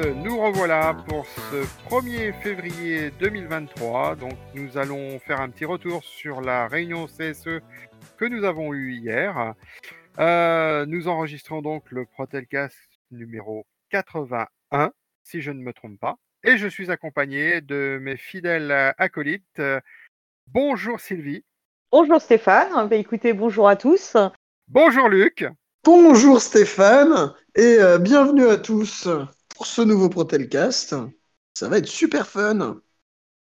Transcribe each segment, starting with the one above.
Nous revoilà pour ce 1er février 2023. Donc nous allons faire un petit retour sur la réunion CSE que nous avons eue hier. Euh, nous enregistrons donc le Protelcast numéro 81, si je ne me trompe pas. Et je suis accompagné de mes fidèles acolytes. Bonjour Sylvie. Bonjour Stéphane. Bah, écoutez, bonjour à tous. Bonjour Luc. Bonjour Stéphane et euh, bienvenue à tous pour ce nouveau Protelcast. Ça va être super fun.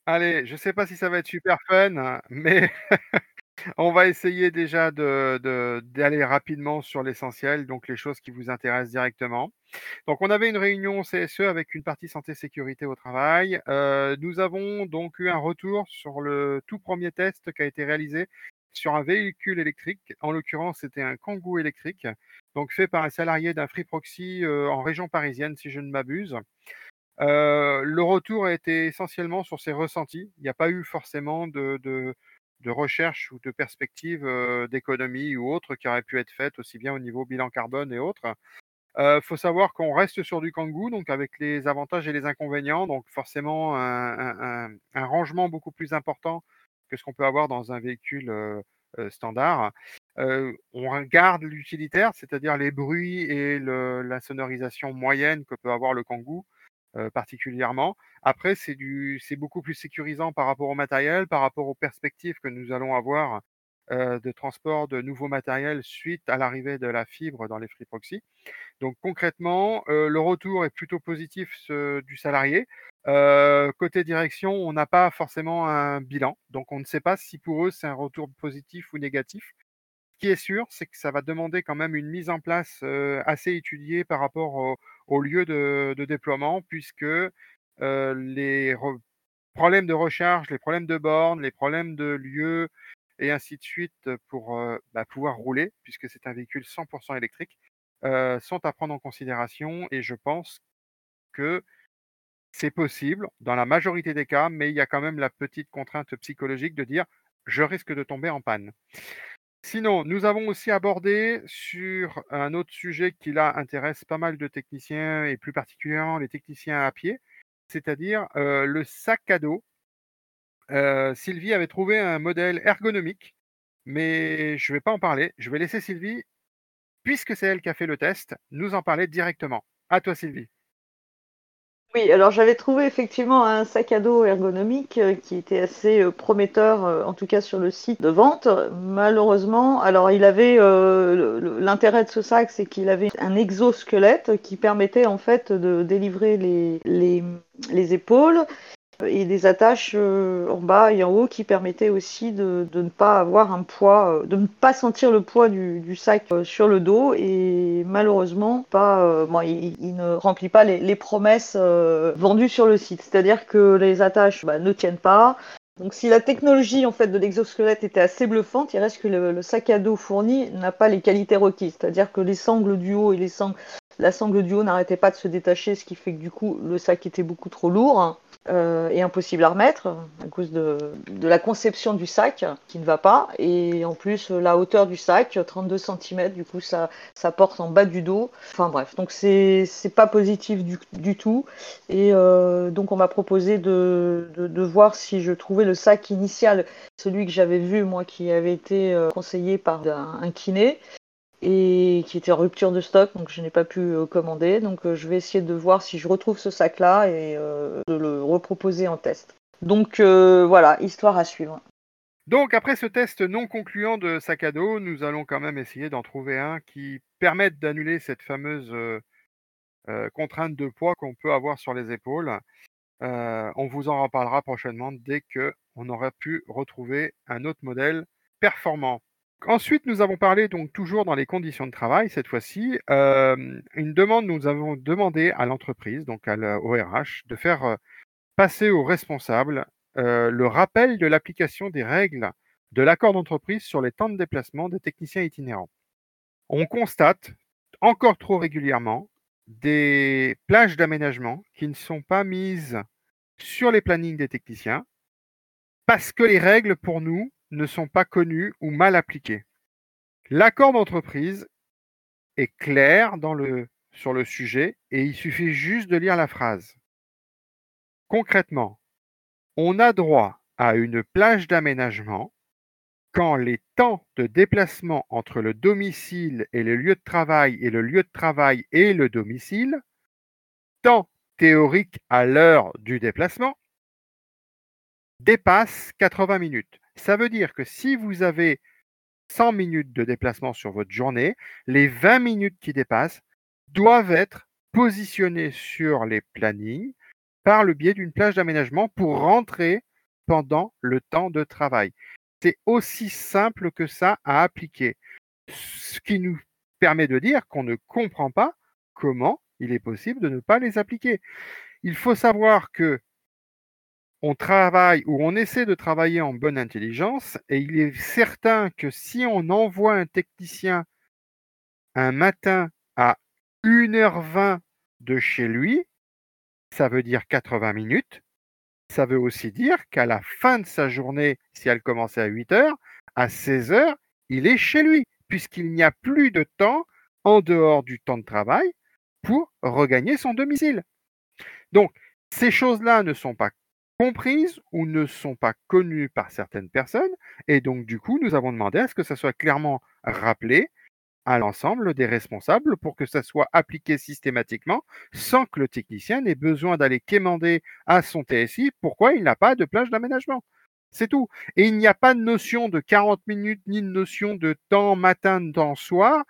Allez, je ne sais pas si ça va être super fun, mais on va essayer déjà d'aller rapidement sur l'essentiel, donc les choses qui vous intéressent directement. Donc, on avait une réunion CSE avec une partie santé sécurité au travail. Euh, nous avons donc eu un retour sur le tout premier test qui a été réalisé sur un véhicule électrique. En l'occurrence, c'était un Kangoo électrique, donc fait par un salarié d'un Free Proxy euh, en région parisienne, si je ne m'abuse. Euh, le retour a été essentiellement sur ses ressentis. Il n'y a pas eu forcément de, de, recherche ou de perspective euh, d'économie ou autre qui aurait pu être faite aussi bien au niveau bilan carbone et autres. Il faut savoir qu'on reste sur du Kangoo, donc avec les avantages et les inconvénients, donc forcément un rangement beaucoup plus important ce qu'on peut avoir dans un véhicule standard. on garde l'utilitaire, c'est-à-dire les bruits et la sonorisation moyenne que peut avoir le Kangoo particulièrement. Après, c'est beaucoup plus sécurisant par rapport au matériel, par rapport aux perspectives que nous allons avoir de transport de nouveaux matériels suite à l'arrivée de la fibre dans les free proxy. Donc concrètement, le retour est plutôt positif du salarié. Côté direction, on n'a pas forcément un bilan, donc on ne sait pas si pour eux c'est un retour positif ou négatif. Ce qui est sûr, c'est que ça va demander quand même une mise en place assez étudiée par rapport au, lieu de, déploiement, puisque les problèmes de recharge, les problèmes de bornes, les problèmes de lieux et ainsi de suite pour bah, pouvoir rouler, puisque c'est un véhicule 100% électrique, sont à prendre en considération. Et je pense que c'est possible dans la majorité des cas, mais il y a quand même la petite contrainte psychologique de dire je risque de tomber en panne. Sinon, nous avons aussi abordé sur un autre sujet qui là intéresse pas mal de techniciens et plus particulièrement les techniciens à pied, c'est-à-dire le sac à dos Sylvie avait trouvé un modèle ergonomique, mais je ne vais pas en parler. Je vais laisser Sylvie, puisque c'est elle qui a fait le test, nous en parler directement. À toi, Sylvie. Oui, alors j'avais trouvé effectivement un sac à dos ergonomique qui était assez prometteur, en tout cas sur le site de vente. Malheureusement, alors il avait l'intérêt de ce sac, c'est qu'il avait un exosquelette qui permettait en fait de délivrer les, les, les épaules et des attaches euh, en bas et en haut qui permettaient aussi de, ne pas avoir un poids, euh, de ne pas sentir le poids du, sac euh, sur le dos et malheureusement pas, bon, il, ne remplit pas les, promesses vendues sur le site. C'est-à-dire que les attaches bah, ne tiennent pas. Donc si la technologie en fait de l'exosquelette était assez bluffante, il reste que le, le sac à dos fourni n'a pas les qualités requises. C'est-à-dire que les sangles du haut et les sangles la sangle du haut n'arrêtait pas de se détacher, ce qui fait que du coup le sac était beaucoup trop lourd euh, et impossible à remettre à cause de, la conception du sac qui ne va pas. Et en plus la hauteur du sac, 32 cm, du coup ça, ça porte en bas du dos. Enfin bref, donc c'est pas positif du, tout. Et euh, donc on m'a proposé de, de, voir si je trouvais le sac initial, celui que j'avais vu moi qui avait été euh, conseillé par un kiné et qui était en rupture de stock, donc je n'ai pas pu euh, commander. Donc euh, je vais essayer de voir si je retrouve ce sac-là et euh, de le reproposer en test. Donc voilà, histoire à suivre. Donc après ce test non concluant de sac à dos, nous allons quand même essayer d'en trouver un qui permette d'annuler cette fameuse contrainte de poids qu'on peut avoir sur les épaules. on vous en reparlera prochainement dès qu'on aura pu retrouver un autre modèle performant. Ensuite, nous avons parlé donc toujours dans les conditions de travail cette fois-ci. une demande, nous avons demandé à l'entreprise, donc à l'ORH, de faire passer aux responsables le rappel de l'application des règles de l'accord d'entreprise sur les temps de déplacement des techniciens itinérants. On constate encore trop régulièrement des plages d'aménagement qui ne sont pas mises sur les plannings des techniciens parce que les règles pour nous ne sont pas connus ou mal appliqués. L'accord d'entreprise est clair sur le sujet et il suffit juste de lire la phrase. Concrètement, on a droit à une plage d'aménagement quand les temps de déplacement entre le domicile et le lieu de travail et le lieu de travail et le domicile, temps théorique à l'heure du déplacement, dépassent 80 minutes. Ça veut dire que si vous avez 100 minutes de déplacement sur votre journée, les 20 minutes qui dépassent doivent être positionnées sur les plannings par le biais d'une plage d'aménagement pour rentrer pendant le temps de travail. C'est aussi simple que ça à appliquer. Ce qui nous permet de dire qu'on ne comprend pas comment il est possible de ne pas les appliquer. Il faut savoir que on travaille ou on essaie de travailler en bonne intelligence et il est certain que si on envoie un technicien un matin à 1h20 de chez lui, ça veut dire 80 minutes. Ça veut aussi dire qu'à la fin de sa journée, si elle commençait à 8 heures, à 16 heures, il est chez lui, puisqu'il n'y a plus de temps en dehors du temps de travail pour regagner son domicile. Donc, ces choses-là ne sont pas comprises ou ne sont pas connues par certaines personnes. Et donc, du coup, nous avons demandé à ce que ça soit clairement rappelé à l'ensemble des responsables pour que ça soit appliqué systématiquement sans que le technicien ait besoin d'aller quémander à son TSI pourquoi il n'a pas de plage d'aménagement. C'est tout. Et il n'y a pas de notion de 40 minutes ni de notion de temps matin, temps soir.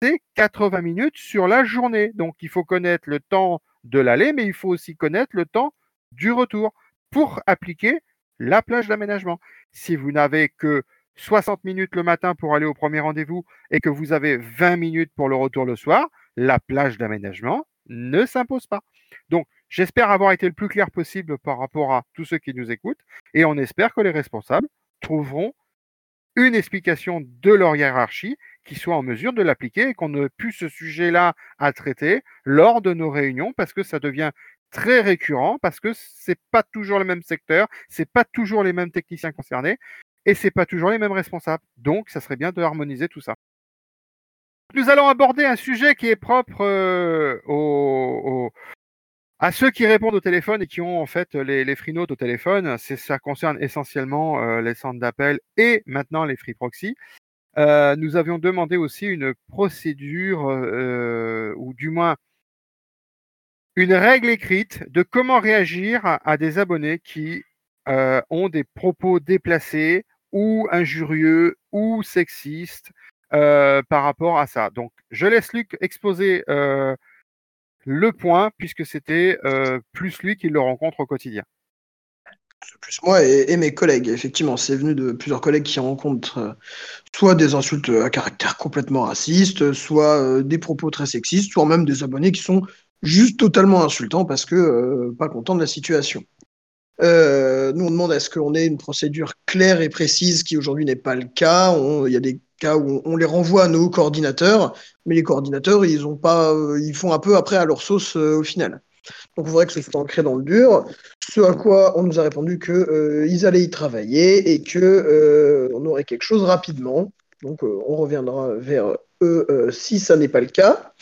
C'est 80 minutes sur la journée. Donc il faut connaître le temps de l'aller, mais il faut aussi connaître le temps du retour pour appliquer la plage d'aménagement. Si vous n'avez que 60 minutes le matin pour aller au premier rendez-vous et que vous avez 20 minutes pour le retour le soir, la plage d'aménagement ne s'impose pas. Donc, j'espère avoir été le plus clair possible par rapport à tous ceux qui nous écoutent et on espère que les responsables trouveront une explication de leur hiérarchie qui soit en mesure de l'appliquer et qu'on ne plus ce sujet-là à traiter lors de nos réunions parce que ça devient très récurrent parce que c'est pas toujours le même secteur, c'est pas toujours les mêmes techniciens concernés et c'est pas toujours les mêmes responsables. Donc, ça serait bien de harmoniser tout ça. Nous allons aborder un sujet qui est propre euh, à ceux qui répondent au téléphone et qui ont en fait les, les free notes au téléphone. Ça concerne essentiellement euh, les centres d'appel et maintenant les free proxy. Euh, nous avions demandé aussi une procédure, ou du moins une règle écrite de comment réagir à, des abonnés qui euh, ont des propos déplacés ou injurieux ou sexistes euh, par rapport à ça. Donc, je laisse Luc exposer euh, le point puisque c'était plus lui qui le rencontre au quotidien. Plus moi et, mes collègues, effectivement, c'est venu de plusieurs collègues qui rencontrent soit des insultes à caractère complètement raciste, soit des propos très sexistes, soit même des abonnés qui sont juste totalement insultant parce que euh, pas content de la situation. Euh, nous, on demande à ce qu'on ait une procédure claire et précise, qui aujourd'hui n'est pas le cas. Il y a des cas où on, les renvoie à nos coordinateurs, mais les coordinateurs, ils ont pas, euh, ils font un peu après à leur sauce au final. Donc, il faudrait que ce soit ancré dans le dur. Ce à quoi on nous a répondu qu'ils allaient y travailler et que on aurait quelque chose rapidement. Donc, on reviendra vers eux si ça n'est pas le cas.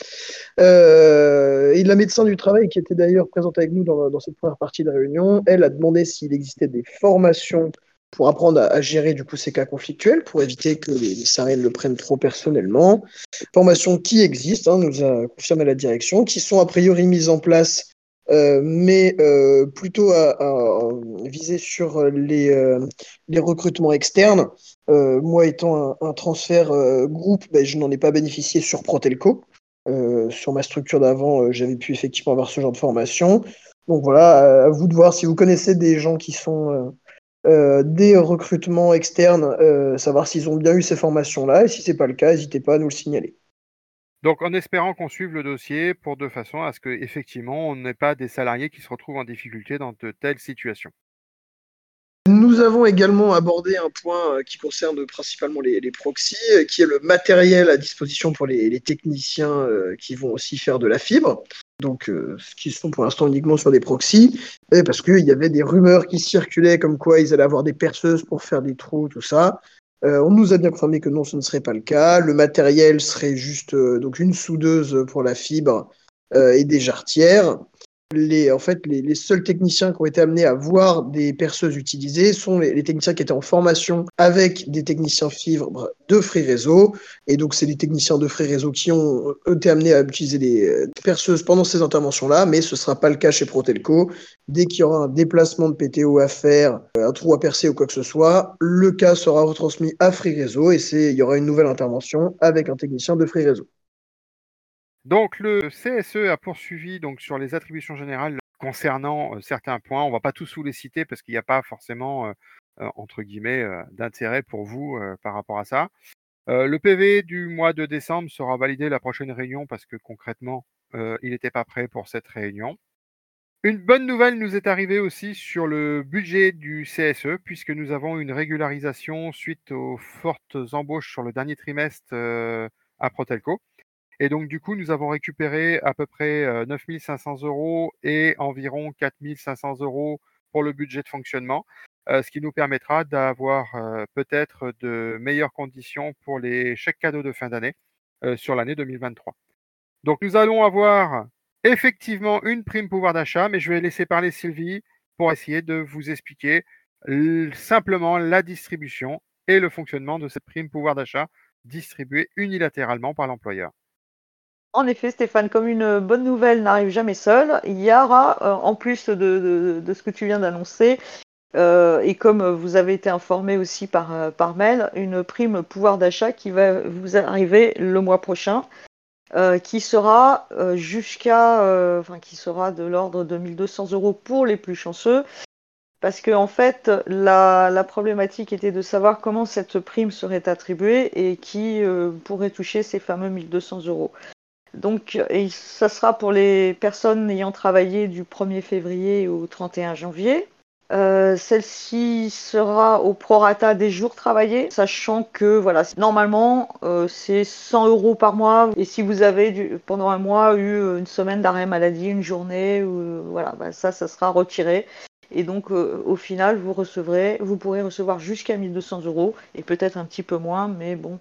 Euh, et la médecin du travail, qui était d'ailleurs présente avec nous dans, cette première partie de la réunion, elle a demandé s'il existait des formations pour apprendre à, gérer du coup ces cas conflictuels, pour éviter que les, les le prennent trop personnellement. Formations qui existent, hein, nous a confirmé la direction, qui sont a priori mises en place, euh, mais euh, plutôt à, viser sur les, les recrutements externes. moi, étant un, transfert groupe, ben, je n'en ai pas bénéficié sur Protelco. Euh, sur ma structure d'avant, euh, j'avais pu effectivement avoir ce genre de formation. Donc voilà, à vous de voir si vous connaissez des gens qui sont euh, des recrutements externes, savoir s'ils ont bien eu ces formations-là. Et si ce n'est pas le cas, n'hésitez pas à nous le signaler. Donc en espérant qu'on suive le dossier pour de façon à ce qu'effectivement on n'ait pas des salariés qui se retrouvent en difficulté dans de telles situations. Nous avons également abordé un point euh, qui concerne principalement les, proxys, euh, qui est le matériel à disposition pour les, techniciens euh, qui vont aussi faire de la fibre. Donc, ce qui sont pour l'instant uniquement sur des proxys, parce qu'il y avait des rumeurs qui circulaient comme quoi ils allaient avoir des perceuses pour faire des trous, tout ça. On nous a bien confirmé que non, ce ne serait pas le cas. Le matériel serait juste donc une soudeuse pour la fibre et des jarretières les, en fait, les, seuls techniciens qui ont été amenés à voir des perceuses utilisées sont les, techniciens qui étaient en formation avec des techniciens fibres de Free Réseau. Et donc, c'est les techniciens de Free Réseau qui ont été amenés à utiliser des euh, perceuses pendant ces interventions-là, mais ce ne sera pas le cas chez Protelco. Dès qu'il y aura un déplacement de PTO à faire, un trou à percer ou quoi que ce soit, le cas sera retransmis à Free Réseau et il y aura une nouvelle intervention avec un technicien de Free Réseau. Donc le CSE a poursuivi sur les attributions générales concernant certains points. On ne va pas tous vous les citer parce qu'il n'y a pas forcément entre guillemets d'intérêt pour vous par rapport à ça. le PV du mois de décembre sera validé la prochaine réunion parce que concrètement, il n'était pas prêt pour cette réunion. Une bonne nouvelle nous est arrivée aussi sur le budget du CSE, puisque nous avons une régularisation suite aux fortes embauches sur le dernier trimestre à Protelco. Et donc, du coup, nous avons récupéré à peu près 9 500 euros et environ 4 500 euros pour le budget de fonctionnement, ce qui nous permettra d'avoir peut-être de meilleures conditions pour les chèques cadeaux de fin d'année sur l'année 2023. Donc, nous allons avoir effectivement une prime pouvoir d'achat, mais je vais laisser parler Sylvie pour essayer de vous expliquer simplement la distribution et le fonctionnement de cette prime pouvoir d'achat distribuée unilatéralement par l'employeur. En effet, Stéphane, comme une bonne nouvelle n'arrive jamais seule, il y aura, euh, en plus de, ce que tu viens d'annoncer, euh, et comme vous avez été informé aussi par, euh, mail, une prime pouvoir d'achat qui va vous arriver le mois prochain, qui sera jusqu'à, enfin qui sera de l'ordre de 1200 euros pour les plus chanceux, parce que en fait, la, la, problématique était de savoir comment cette prime serait attribuée et qui pourrait toucher ces fameux 1200 euros. Donc, ça sera pour les personnes ayant travaillé du 1er février au 31 janvier. Euh, celle-ci sera au prorata des jours travaillés, sachant que voilà, normalement euh, c'est 100 euros par mois. Et si vous avez pendant un mois eu une semaine d'arrêt maladie, une journée, ou, voilà, bah, ça, ça sera retiré. Et donc euh, au final, vous recevrez, vous pourrez recevoir jusqu'à 1200 euros et peut-être un petit peu moins, mais bon,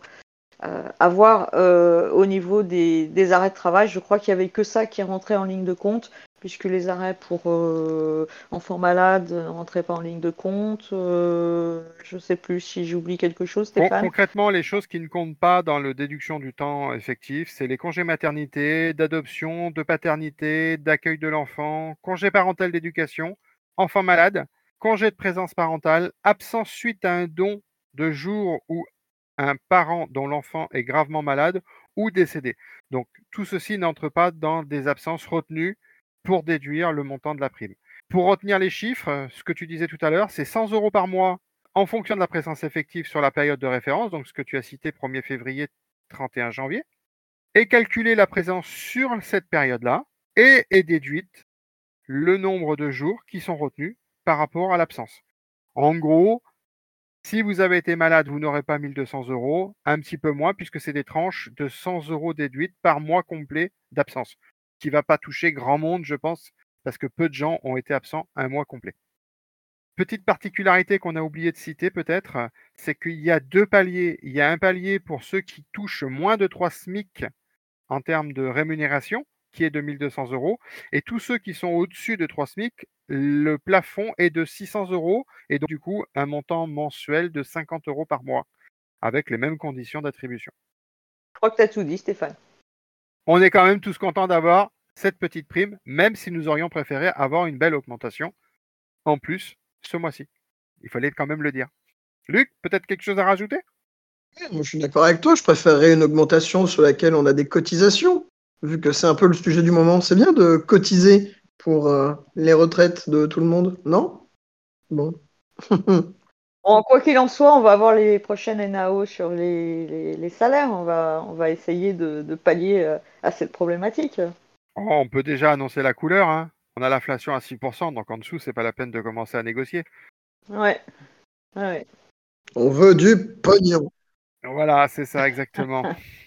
avoir euh, au niveau des, arrêts de travail, je crois qu'il n'y avait que ça qui rentré en ligne de compte, puisque les arrêts pour euh, enfants malades ne rentraient pas en ligne de compte. Euh, je ne sais plus si j'oublie quelque chose, Stéphane. concrètement, les choses qui ne comptent pas dans le déduction du temps effectif, c'est les congés maternité, d'adoption, de paternité, d'accueil de l'enfant, congé parental d'éducation, enfant malade, congé de présence parentale, absence suite à un don de jour ou un parent dont l'enfant est gravement malade ou décédé. Donc tout ceci n'entre pas dans des absences retenues pour déduire le montant de la prime. Pour retenir les chiffres, ce que tu disais tout à l'heure, c'est 100 euros par mois en fonction de la présence effective sur la période de référence, donc ce que tu as cité 1er février, 31 janvier, et calculer la présence sur cette période-là, et est déduite le nombre de jours qui sont retenus par rapport à l'absence. En gros, si vous avez été malade, vous n'aurez pas 1200 euros, un petit peu moins, puisque c'est des tranches de 100 euros déduites par mois complet d'absence, qui ne va pas toucher grand monde, je pense, parce que peu de gens ont été absents un mois complet. Petite particularité qu'on a oublié de citer peut-être, c'est qu'il y a deux paliers. Il y a un palier pour ceux qui touchent moins de 3 SMIC en termes de rémunération, qui est de 1200 euros. Et tous ceux qui sont au-dessus de 3 SMIC, le plafond est de 600 euros et donc du coup un montant mensuel de 50 euros par mois avec les mêmes conditions d'attribution. Je crois que tu as tout dit, Stéphane. On est quand même tous contents d'avoir cette petite prime, même si nous aurions préféré avoir une belle augmentation en plus ce mois-ci. Il fallait quand même le dire. Luc, peut-être quelque chose à rajouter? Moi, je suis d'accord avec toi. Je préférerais une augmentation sur laquelle on a des cotisations vu que c'est un peu le sujet du moment, c'est bien de cotiser pour euh, les retraites de tout le monde, non? Bon. En quoi qu'il en soit, on va avoir les prochaines NAO sur les, salaires. On va, on va essayer de, pallier euh, à cette problématique. Oh, on peut déjà annoncer la couleur. Hein. On a l'inflation à 6%, donc en dessous, c'est pas la peine de commencer à négocier. Ouais. ouais. On veut du pognon. Voilà, c'est ça exactement.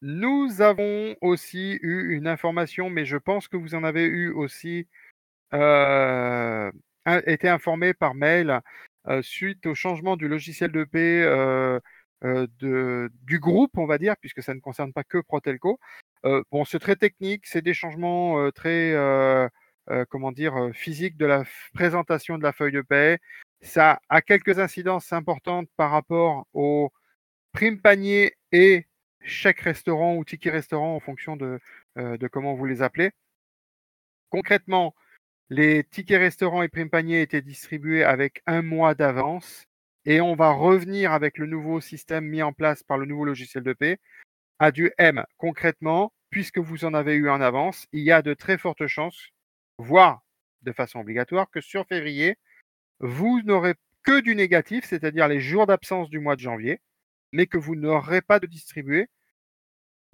Nous avons aussi eu une information, mais je pense que vous en avez eu aussi euh, été informé par mail suite au changement du logiciel de paie de, du groupe, on va dire, puisque ça ne concerne pas que Protelco. bon, c'est très technique, c'est des changements très, comment dire, physiques de la présentation de la feuille de paie. Ça a quelques incidences importantes par rapport aux primes panier et chèque restaurant ou ticket restaurant en fonction de, de comment vous les appelez. Concrètement, les tickets restaurants et primes panier étaient distribués avec un mois d'avance et on va revenir avec le nouveau système mis en place par le nouveau logiciel de paie à du M. Concrètement, puisque vous en avez eu en avance, il y a de très fortes chances, voire de façon obligatoire, que sur février, vous n'aurez que du négatif, c'est-à-dire les jours d'absence du mois de janvier, mais que vous n'aurez pas de distribué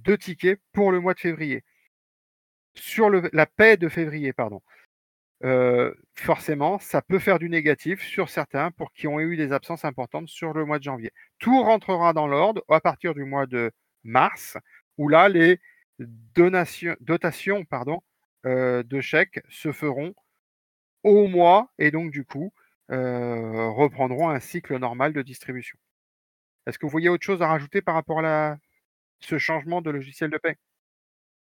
de tickets pour le mois de février. Sur la paie de février. Euh, forcément, ça peut faire du négatif sur certains pour qui ont eu des absences importantes sur le mois de janvier. Tout rentrera dans l'ordre à partir du mois de mars, où là, les dotations euh, de chèques se feront au mois et donc du coup euh, reprendront un cycle normal de distribution. Est-ce que vous voyez autre chose à rajouter par rapport à ce changement de logiciel de paie?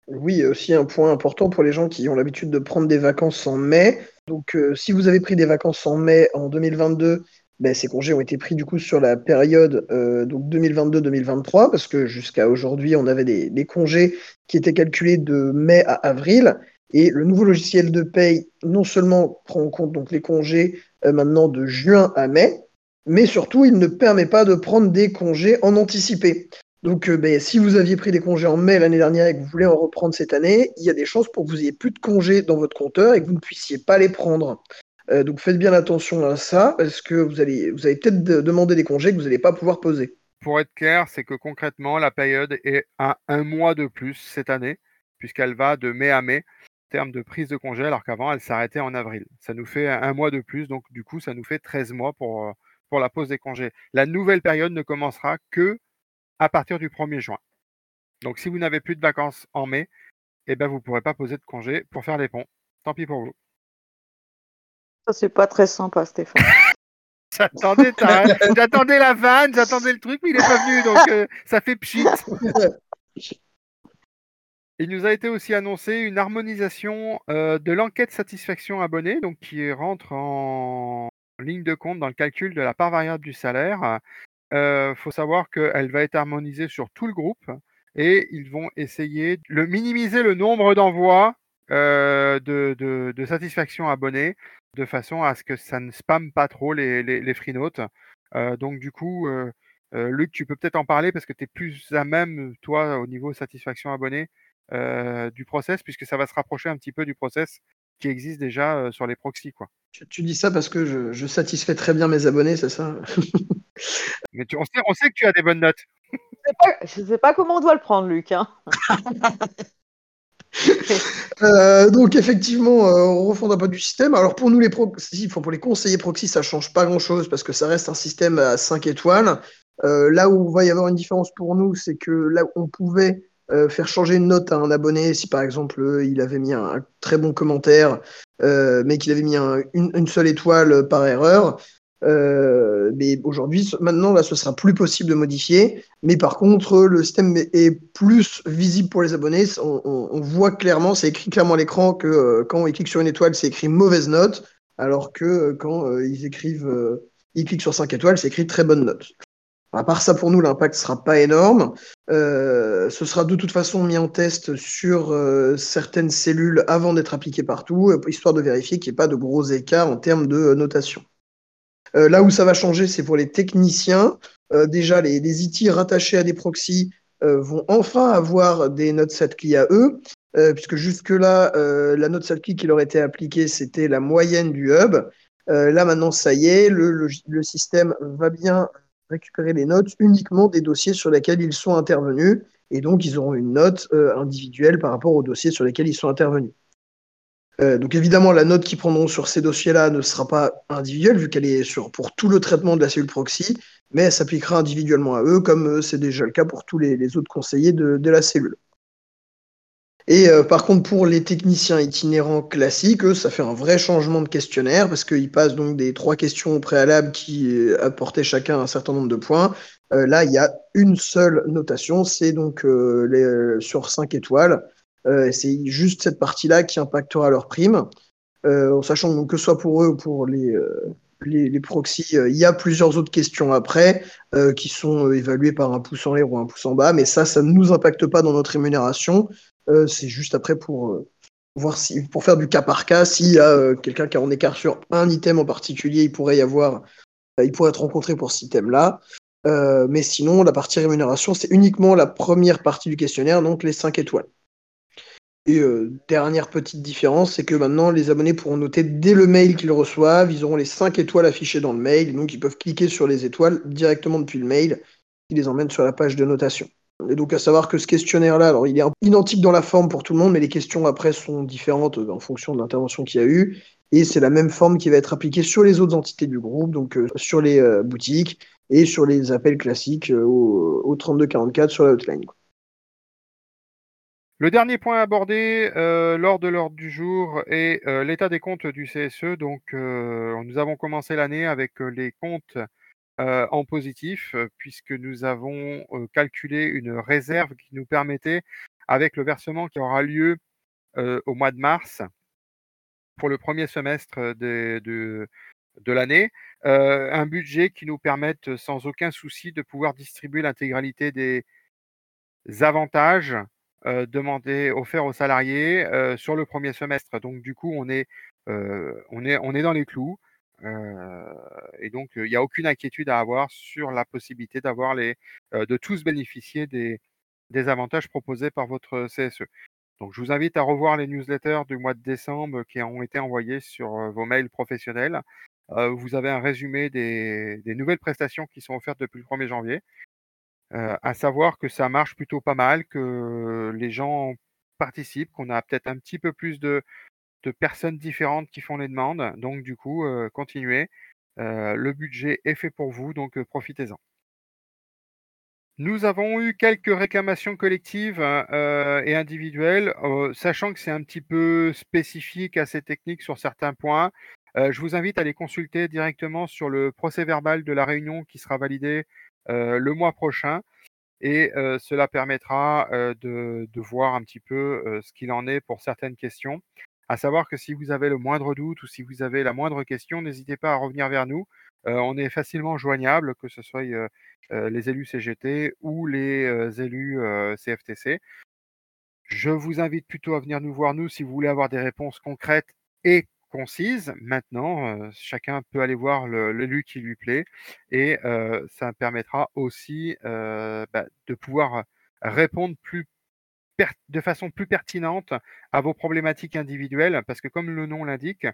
Oui, aussi un point important pour les gens qui ont l'habitude de prendre des vacances en mai. Donc, euh, si vous avez pris des vacances en mai en 2022, ben, ces congés ont été pris du coup sur la période euh, donc 2022-2023, parce que jusqu'à aujourd'hui, on avait des, congés qui étaient calculés de mai à avril. Et le nouveau logiciel de paye non seulement prend en compte donc les congés euh, maintenant de juin à mai, mais surtout il ne permet pas de prendre des congés en anticipé. Donc, euh, ben, si vous aviez pris des congés en mai l'année dernière et que vous voulez en reprendre cette année, il y a des chances pour que vous ayez plus de congés dans votre compteur et que vous ne puissiez pas les prendre. Euh, donc, faites bien attention à ça parce que vous allez, vous allez peut-être demander des congés que vous n'allez pas pouvoir poser. Pour être clair, c'est que concrètement, la période est à un mois de plus cette année, puisqu'elle va de mai à mai en termes de prise de congés, alors qu'avant, elle s'arrêtait en avril. Ça nous fait un mois de plus, donc du coup, ça nous fait 13 mois pour, euh, pour la pause des congés. La nouvelle période ne commencera que à partir du 1er juin. Donc si vous n'avez plus de vacances en mai, eh ben, vous ne pourrez pas poser de congé pour faire les ponts. Tant pis pour vous. Ça, c'est pas très sympa, Stéphane. j'attendais, la vanne, j'attendais le truc, mais il n'est pas venu, donc euh, ça fait pchit. Il nous a été aussi annoncé une harmonisation euh, de l'enquête satisfaction abonnée, donc qui rentre en ligne de compte dans le calcul de la part variable du salaire. Il faut savoir qu'elle va être harmonisée sur tout le groupe et ils vont essayer de minimiser le nombre d'envois de, de, satisfaction abonnés de façon à ce que ça ne spamme pas trop les, les, les freenotes. donc du coup, Luc, tu peux peut-être en parler parce que tu es plus à même, toi, au niveau satisfaction abonnée, du process, puisque ça va se rapprocher un petit peu du process qui existe déjà sur les proxys. Quoi. Tu, dis ça parce que je, je, satisfais très bien mes abonnés, c'est ça? Mais on, sait, on, sait, que tu as des bonnes notes. Je ne sais, pas comment on doit le prendre, Luc. Hein. euh, donc effectivement, euh, on refonde un peu du système. Alors pour nous les proxys, pour les conseillers proxy, ça change pas grand-chose parce que ça reste un système à 5 étoiles. Euh, là où va y avoir une différence pour nous, c'est que là où on pouvait euh, faire changer une note à un abonné si par exemple il avait mis un, très bon commentaire, mais qu'il avait mis une, seule étoile par erreur, euh, mais aujourd'hui, maintenant, là, ce sera plus possible de modifier. Mais par contre, le système est plus visible pour les abonnés. On, voit clairement, c'est écrit clairement à l'écran que euh, quand ils cliquent sur une étoile, c'est écrit mauvaise note, alors que euh, quand ils écrivent, ils cliquent sur 5 étoiles, c'est écrit très bonne note. À part ça, pour nous, l'impact sera pas énorme. ce sera de toute façon mis en test sur certaines cellules avant d'être appliqué partout, histoire de vérifier qu'il n'y ait pas de gros écarts en termes de notation. Euh, là où ça va changer, c'est pour les techniciens. Euh, déjà, les, IT rattachés à des proxys euh, vont enfin avoir des notes SATCLI à eux, puisque jusque-là, la note SATCLI qui leur était appliquée, c'était la moyenne du hub. là, maintenant, ça y est, le, système va bien récupérer les notes uniquement des dossiers sur lesquels ils sont intervenus. Et donc, ils auront une note individuelle par rapport aux dossiers sur lesquels ils sont intervenus. Euh, donc évidemment, la note qu'ils prendront sur ces dossiers-là ne sera pas individuelle, vu qu'elle est sur, pour tout le traitement de la cellule proxy, mais elle s'appliquera individuellement à eux, comme euh, c'est déjà le cas pour tous les, autres conseillers de, la cellule. Et euh, par contre, pour les techniciens itinérants classiques, eux, ça fait un vrai changement de questionnaire parce qu'ils passent donc des trois questions au préalable qui euh, apportaient chacun un certain nombre de points. Euh, là, il y a une seule notation, c'est donc les, sur 5 étoiles. c'est juste cette partie-là qui impactera leur prime. en sachant que ce soit pour eux ou pour les, les, les proxys, il y a plusieurs autres questions après qui sont évaluées par un pouce en l'air ou un pouce en bas, mais ça, ça ne nous impacte pas dans notre rémunération. Euh, c'est juste après pour euh, voir si, pour faire du cas par cas, s'il y a euh, quelqu'un qui est en écart sur un item en particulier, il pourrait y avoir, il pourrait être rencontré pour cet item-là. mais sinon, la partie rémunération, c'est uniquement la première partie du questionnaire, donc les 5 étoiles. Et dernière petite différence, c'est que maintenant, les abonnés pourront noter dès le mail qu'ils reçoivent, ils auront les 5 étoiles affichées dans le mail, donc ils peuvent cliquer sur les étoiles directement depuis le mail, qui les emmène sur la page de notation. Et donc à savoir que ce questionnaire-là, alors il est identique dans la forme pour tout le monde, mais les questions après sont différentes en fonction de l'intervention qu'il y a eu. Et c'est la même forme qui va être appliquée sur les autres entités du groupe, donc euh, sur les euh, boutiques et sur les appels classiques euh, au, au 3244 sur la hotline. Le dernier point abordé lors de l'ordre du jour est l'état des comptes du CSE. Donc, nous avons commencé l'année avec les comptes en positif, puisque nous avons calculé une réserve qui nous permettait, avec le versement qui aura lieu au mois de mars, pour le premier semestre de, de, l'année, un budget qui nous permette sans aucun souci de pouvoir distribuer l'intégralité des avantages demandés, offerts aux salariés sur le premier semestre. Donc du coup, on est, on est, on est dans les clous. Et donc, il n'y a aucune inquiétude à avoir sur la possibilité d'avoir les, de tous bénéficier des, des avantages proposés par votre CSE. Donc, je vous invite à revoir les newsletters du mois de décembre qui ont été envoyés sur vos mails professionnels. vous avez un résumé des, des, nouvelles prestations qui sont offertes depuis le 1er janvier. À savoir que ça marche plutôt pas mal, que les gens participent, qu'on a peut-être un petit peu plus de, personnes différentes qui font les demandes. Donc du coup, continuez. le budget est fait pour vous, donc profitez-en. Nous avons eu quelques réclamations collectives et individuelles, sachant que c'est un petit peu spécifique, assez technique sur certains points. je vous invite à les consulter directement sur le procès verbal de la réunion qui sera validé le mois prochain. Et cela permettra de, voir un petit peu ce qu'il en est pour certaines questions. À savoir que si vous avez le moindre doute ou si vous avez la moindre question, n'hésitez pas à revenir vers nous. On est facilement joignable, que ce soit les élus CGT ou les élus CFTC. Je vous invite plutôt à venir nous voir, si vous voulez avoir des réponses concrètes et concises. Maintenant, chacun peut aller voir l'élu qui lui plaît et ça permettra aussi bah, de pouvoir répondre de façon plus pertinente à vos problématiques individuelles, parce que comme le nom l'indique,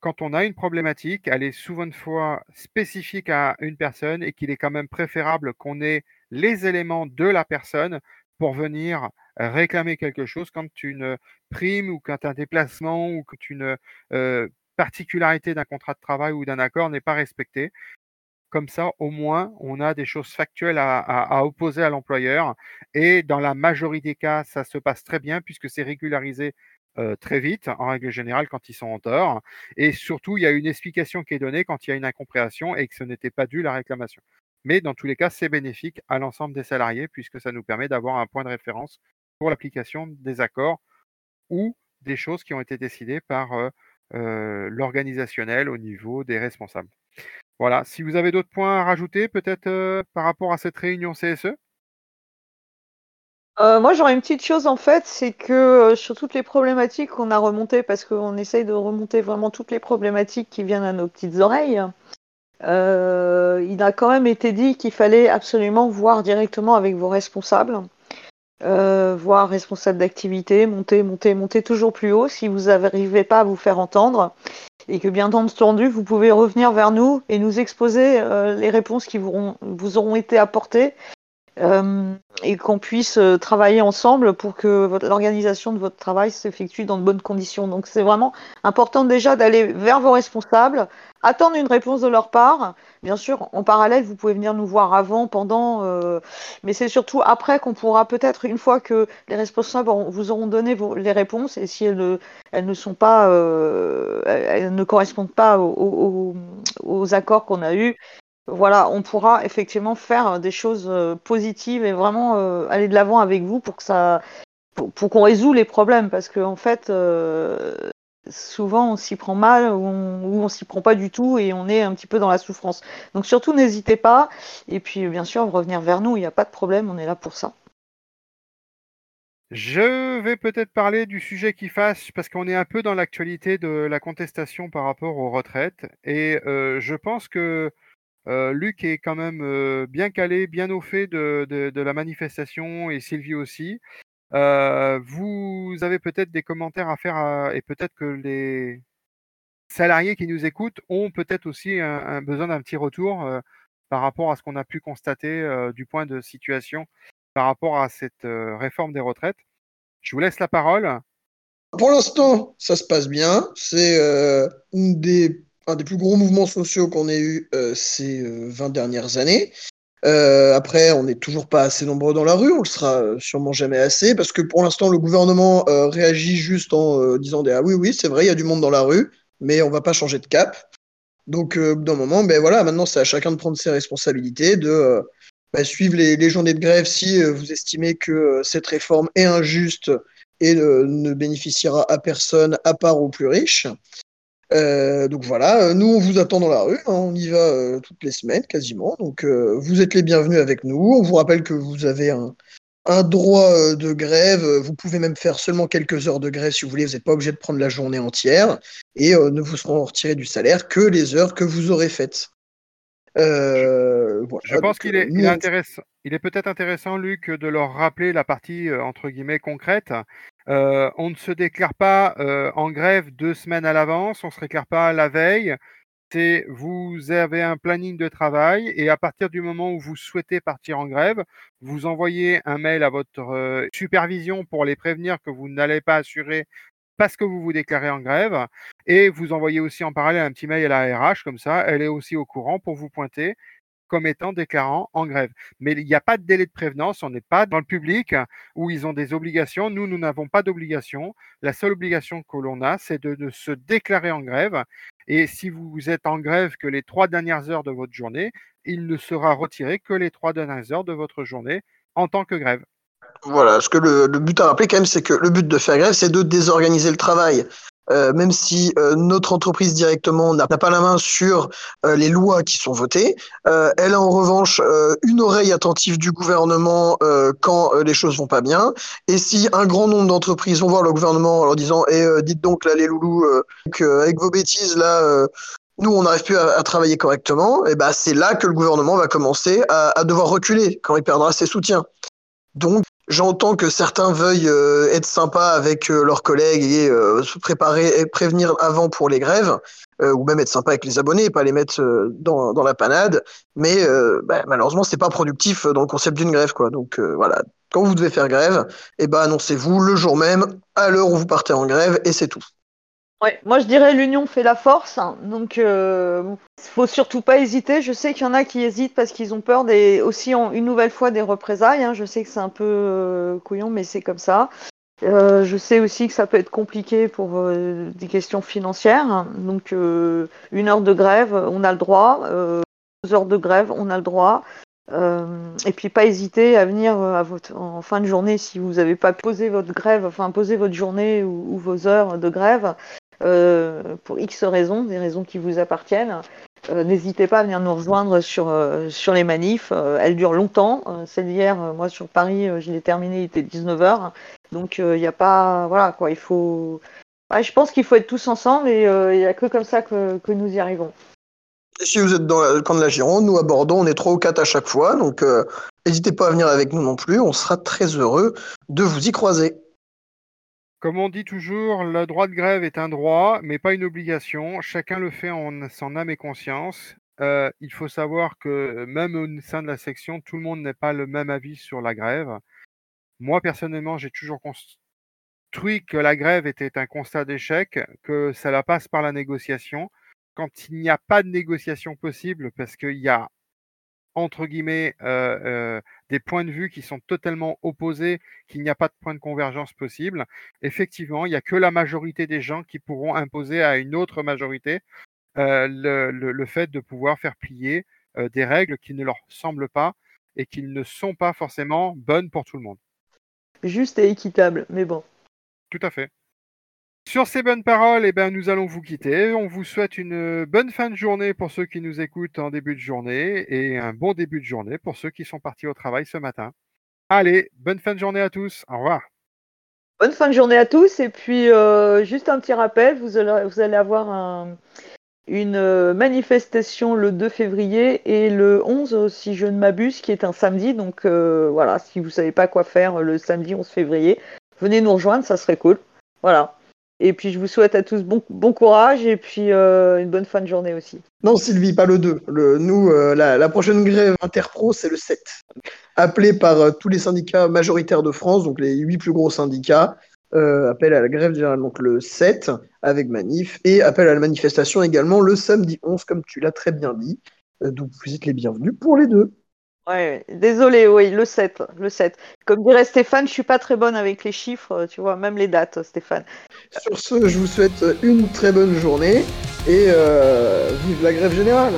quand on a une problématique, elle est souvent de fois spécifique à une personne et qu'il est quand même préférable qu'on ait les éléments de la personne pour venir réclamer quelque chose quand une prime ou quand un déplacement ou quand une euh, particularité d'un contrat de travail ou d'un accord n'est pas respectée. Comme ça, au moins, on a des choses factuelles à, opposer à l'employeur. Et dans la majorité des cas, ça se passe très bien puisque c'est régularisé euh, très vite, en règle générale, quand ils sont en tort. Et surtout, il y a une explication qui est donnée quand il y a une incompréhension et que ce n'était pas dû la réclamation. Mais dans tous les cas, c'est bénéfique à l'ensemble des salariés puisque ça nous permet d'avoir un point de référence pour l'application des accords ou des choses qui ont été décidées par euh, euh, l'organisationnel au niveau des responsables. Voilà, si vous avez d'autres points à rajouter, peut-être euh, par rapport à cette réunion CSE moi, j'aurais une petite chose en fait, c'est que sur toutes les problématiques qu'on a remontées, parce qu'on essaye de remonter vraiment toutes les problématiques qui viennent à nos petites oreilles, il a quand même été dit qu'il fallait absolument voir directement avec vos responsables, voir responsables d'activité, monter, monter, monter toujours plus haut si vous n'arrivez pas à vous faire entendre et que bien entendu, vous pouvez revenir vers nous et nous exposer euh, les réponses qui vous auront, été apportées euh, et qu'on puisse euh, travailler ensemble pour que l'organisation de votre travail s'effectue dans de bonnes conditions. Donc c'est vraiment important déjà d'aller vers vos responsables, attendre une réponse de leur part. Bien sûr, en parallèle, vous pouvez venir nous voir avant, pendant, euh, mais c'est surtout après qu'on pourra peut-être, une fois que les responsables vous auront donné vos, les réponses, et si elles ne, elles ne sont pas, euh, elles ne correspondent pas aux, aux, aux accords qu'on a eus, voilà, on pourra effectivement faire des choses euh, positives et vraiment euh, aller de l'avant avec vous pour que ça, pour, qu'on résout les problèmes, parce qu'en en fait, euh, souvent on s'y prend mal ou on, on s'y prend pas du tout et on est un petit peu dans la souffrance. Donc surtout n'hésitez pas et puis bien sûr revenir vers nous, il n'y a pas de problème, on est là pour ça. Je vais peut-être parler du sujet qui fâche parce qu'on est un peu dans l'actualité de la contestation par rapport aux retraites et je pense que euh, Luc est quand même euh, bien calé, bien au fait de, la manifestation et Sylvie aussi. Euh, vous avez peut-être des commentaires à faire et peut-être que les salariés qui nous écoutent ont peut-être aussi un, besoin d'un petit retour par rapport à ce qu'on a pu constater du point de situation par rapport à cette réforme des retraites. Je vous laisse la parole. Pour l'instant, ça se passe bien. C'est un des plus gros mouvements sociaux qu'on ait eu euh, ces 20 euh, dernières années. Euh, après, on n'est toujours pas assez nombreux dans la rue, on le sera sûrement jamais assez, parce que pour l'instant, le gouvernement réagit juste en disant Ah oui, oui, c'est vrai, il y a du monde dans la rue, mais on va pas changer de cap. Donc, d'un moment, ben voilà, maintenant, c'est à chacun de prendre ses responsabilités, de ben, suivre les, les, journées de grève si vous estimez que cette réforme est injuste et ne bénéficiera à personne à part aux plus riches. Euh, donc voilà, euh, nous on vous attend dans la rue, hein, on y va euh, toutes les semaines quasiment, donc vous êtes les bienvenus avec nous. On vous rappelle que vous avez un, un droit de grève, vous pouvez même faire seulement quelques heures de grève si vous voulez, vous n'êtes pas obligé de prendre la journée entière, et ne vous seront retirés du salaire que les heures que vous aurez faites. Euh, je pense qu'il est, il est, intéressant. Il est peut-être intéressant, Luc, de leur rappeler la partie entre guillemets concrète. Euh, on ne se déclare pas euh, en grève deux semaines à l'avance, on ne se déclare pas la veille. Vous avez un planning de travail et à partir du moment où vous souhaitez partir en grève, vous envoyez un mail à votre euh, supervision pour les prévenir que vous n'allez pas assurer parce que vous vous déclarez en grève et vous envoyez aussi en parallèle un petit mail à la RH comme ça, elle est aussi au courant pour vous pointer comme étant déclarant en grève. Mais il n'y a pas de délai de prévenance, on n'est pas dans le public où ils ont des obligations. Nous, nous n'avons pas d'obligation. La seule obligation que l'on a, c'est de, se déclarer en grève. Et si vous êtes en grève que les trois dernières heures de votre journée, il ne sera retiré que les trois dernières heures de votre journée en tant que grève. Voilà, ce que le, le but à rappeler quand même, c'est que le but de faire grève, c'est de désorganiser le travail. Euh, même si euh, notre entreprise directement n'a pas la main sur euh, les lois qui sont votées, elle a en revanche une oreille attentive du gouvernement quand les choses vont pas bien. Et si un grand nombre d'entreprises vont voir le gouvernement en leur disant "Eh, dites donc là les loulous, avec vos bêtises là." nous, on n'arrive plus à, travailler correctement, et ben c'est là que le gouvernement va commencer à, à devoir reculer quand il perdra ses soutiens. Donc, J'entends que certains veuillent euh, être sympas avec euh, leurs collègues et euh, se préparer et prévenir avant pour les grèves, ou même être sympa avec les abonnés et pas les mettre dans, dans la panade. Mais bah, malheureusement, c'est pas productif dans le concept d'une grève, quoi. Donc voilà, quand vous devez faire grève, eh ben annoncez-vous le jour même, à l'heure où vous partez en grève, et c'est tout. Ouais, moi je dirais l'union fait la force, donc euh, faut surtout pas hésiter. Je sais qu'il y en a qui hésitent parce qu'ils ont peur des aussi en, une nouvelle fois des représailles. Hein. Je sais que c'est un peu euh, couillon, mais c'est comme ça. Euh, je sais aussi que ça peut être compliqué pour euh, des questions financières. Donc euh, une heure de grève, on a le droit. deux heures de grève, on a le droit. et puis pas hésiter à venir à votre, en fin de journée si vous n'avez pas posé votre grève, enfin posé votre journée ou, vos heures de grève, pour X raisons, des raisons qui vous appartiennent. Euh, n'hésitez pas à venir nous rejoindre sur, euh, sur les manifs. elles durent longtemps. celle d'hier, moi sur Paris, je l'ai terminée, il était 19h. Donc il n'y a pas. Voilà quoi, il faut. je pense qu'il faut être tous ensemble et il n'y a que comme ça que, que nous y arrivons. Si vous êtes dans le camp de la Gironde, nous à Bordeaux, on est trois ou quatre à chaque fois. Donc n'hésitez pas à venir avec nous non plus. On sera très heureux de vous y croiser. Comme on dit toujours, le droit de grève est un droit, mais pas une obligation. Chacun le fait en son âme et conscience. euh, il faut savoir que même au sein de la section, tout le monde n'est pas le même avis sur la grève. Moi, personnellement, j'ai toujours construit que la grève était un constat d'échec, que ça la passe par la négociation. Quand il n'y a pas de négociation possible, parce qu'il y a entre guillemets, euh, euh, des points de vue qui sont totalement opposés, qu'il n'y a pas de point de convergence possible, effectivement, il n'y a que la majorité des gens qui pourront imposer à une autre majorité euh, le, fait de pouvoir faire plier des règles qui ne leur semblent pas et qui ne sont pas forcément bonnes pour tout le monde. Juste et équitable, mais bon. Tout à fait. Sur ces bonnes paroles, eh ben, nous allons vous quitter. On vous souhaite une bonne fin de journée pour ceux qui nous écoutent en début de journée et un bon début de journée pour ceux qui sont partis au travail ce matin. Allez, bonne fin de journée à tous. Au revoir. Bonne fin de journée à tous. Et puis, euh, juste un petit rappel, vous allez, avoir une euh, manifestation le 2 février et le 11, si je ne m'abuse, qui est un samedi. Donc euh, voilà, si vous ne savez pas quoi faire le samedi 11 février, venez nous rejoindre, ça serait cool. Voilà. Et puis je vous souhaite à tous bon, bon courage et puis euh, une bonne fin de journée aussi. Non Sylvie, pas le 2. Le, nous, euh, la, prochaine grève interpro, c'est le 7. Appelé par euh, tous les syndicats majoritaires de France, donc les 8 plus gros syndicats, appel à la grève générale donc le 7 avec manif et appel à la manifestation également le samedi 11 comme tu l'as très bien dit. donc vous êtes les bienvenus pour les deux. Ouais, désolé, oui, le 7, le 7. Comme dirait Stéphane, je suis pas très bonne avec les chiffres, tu vois, même les dates, Stéphane. Sur ce, je vous souhaite une très bonne journée et euh, vive la grève générale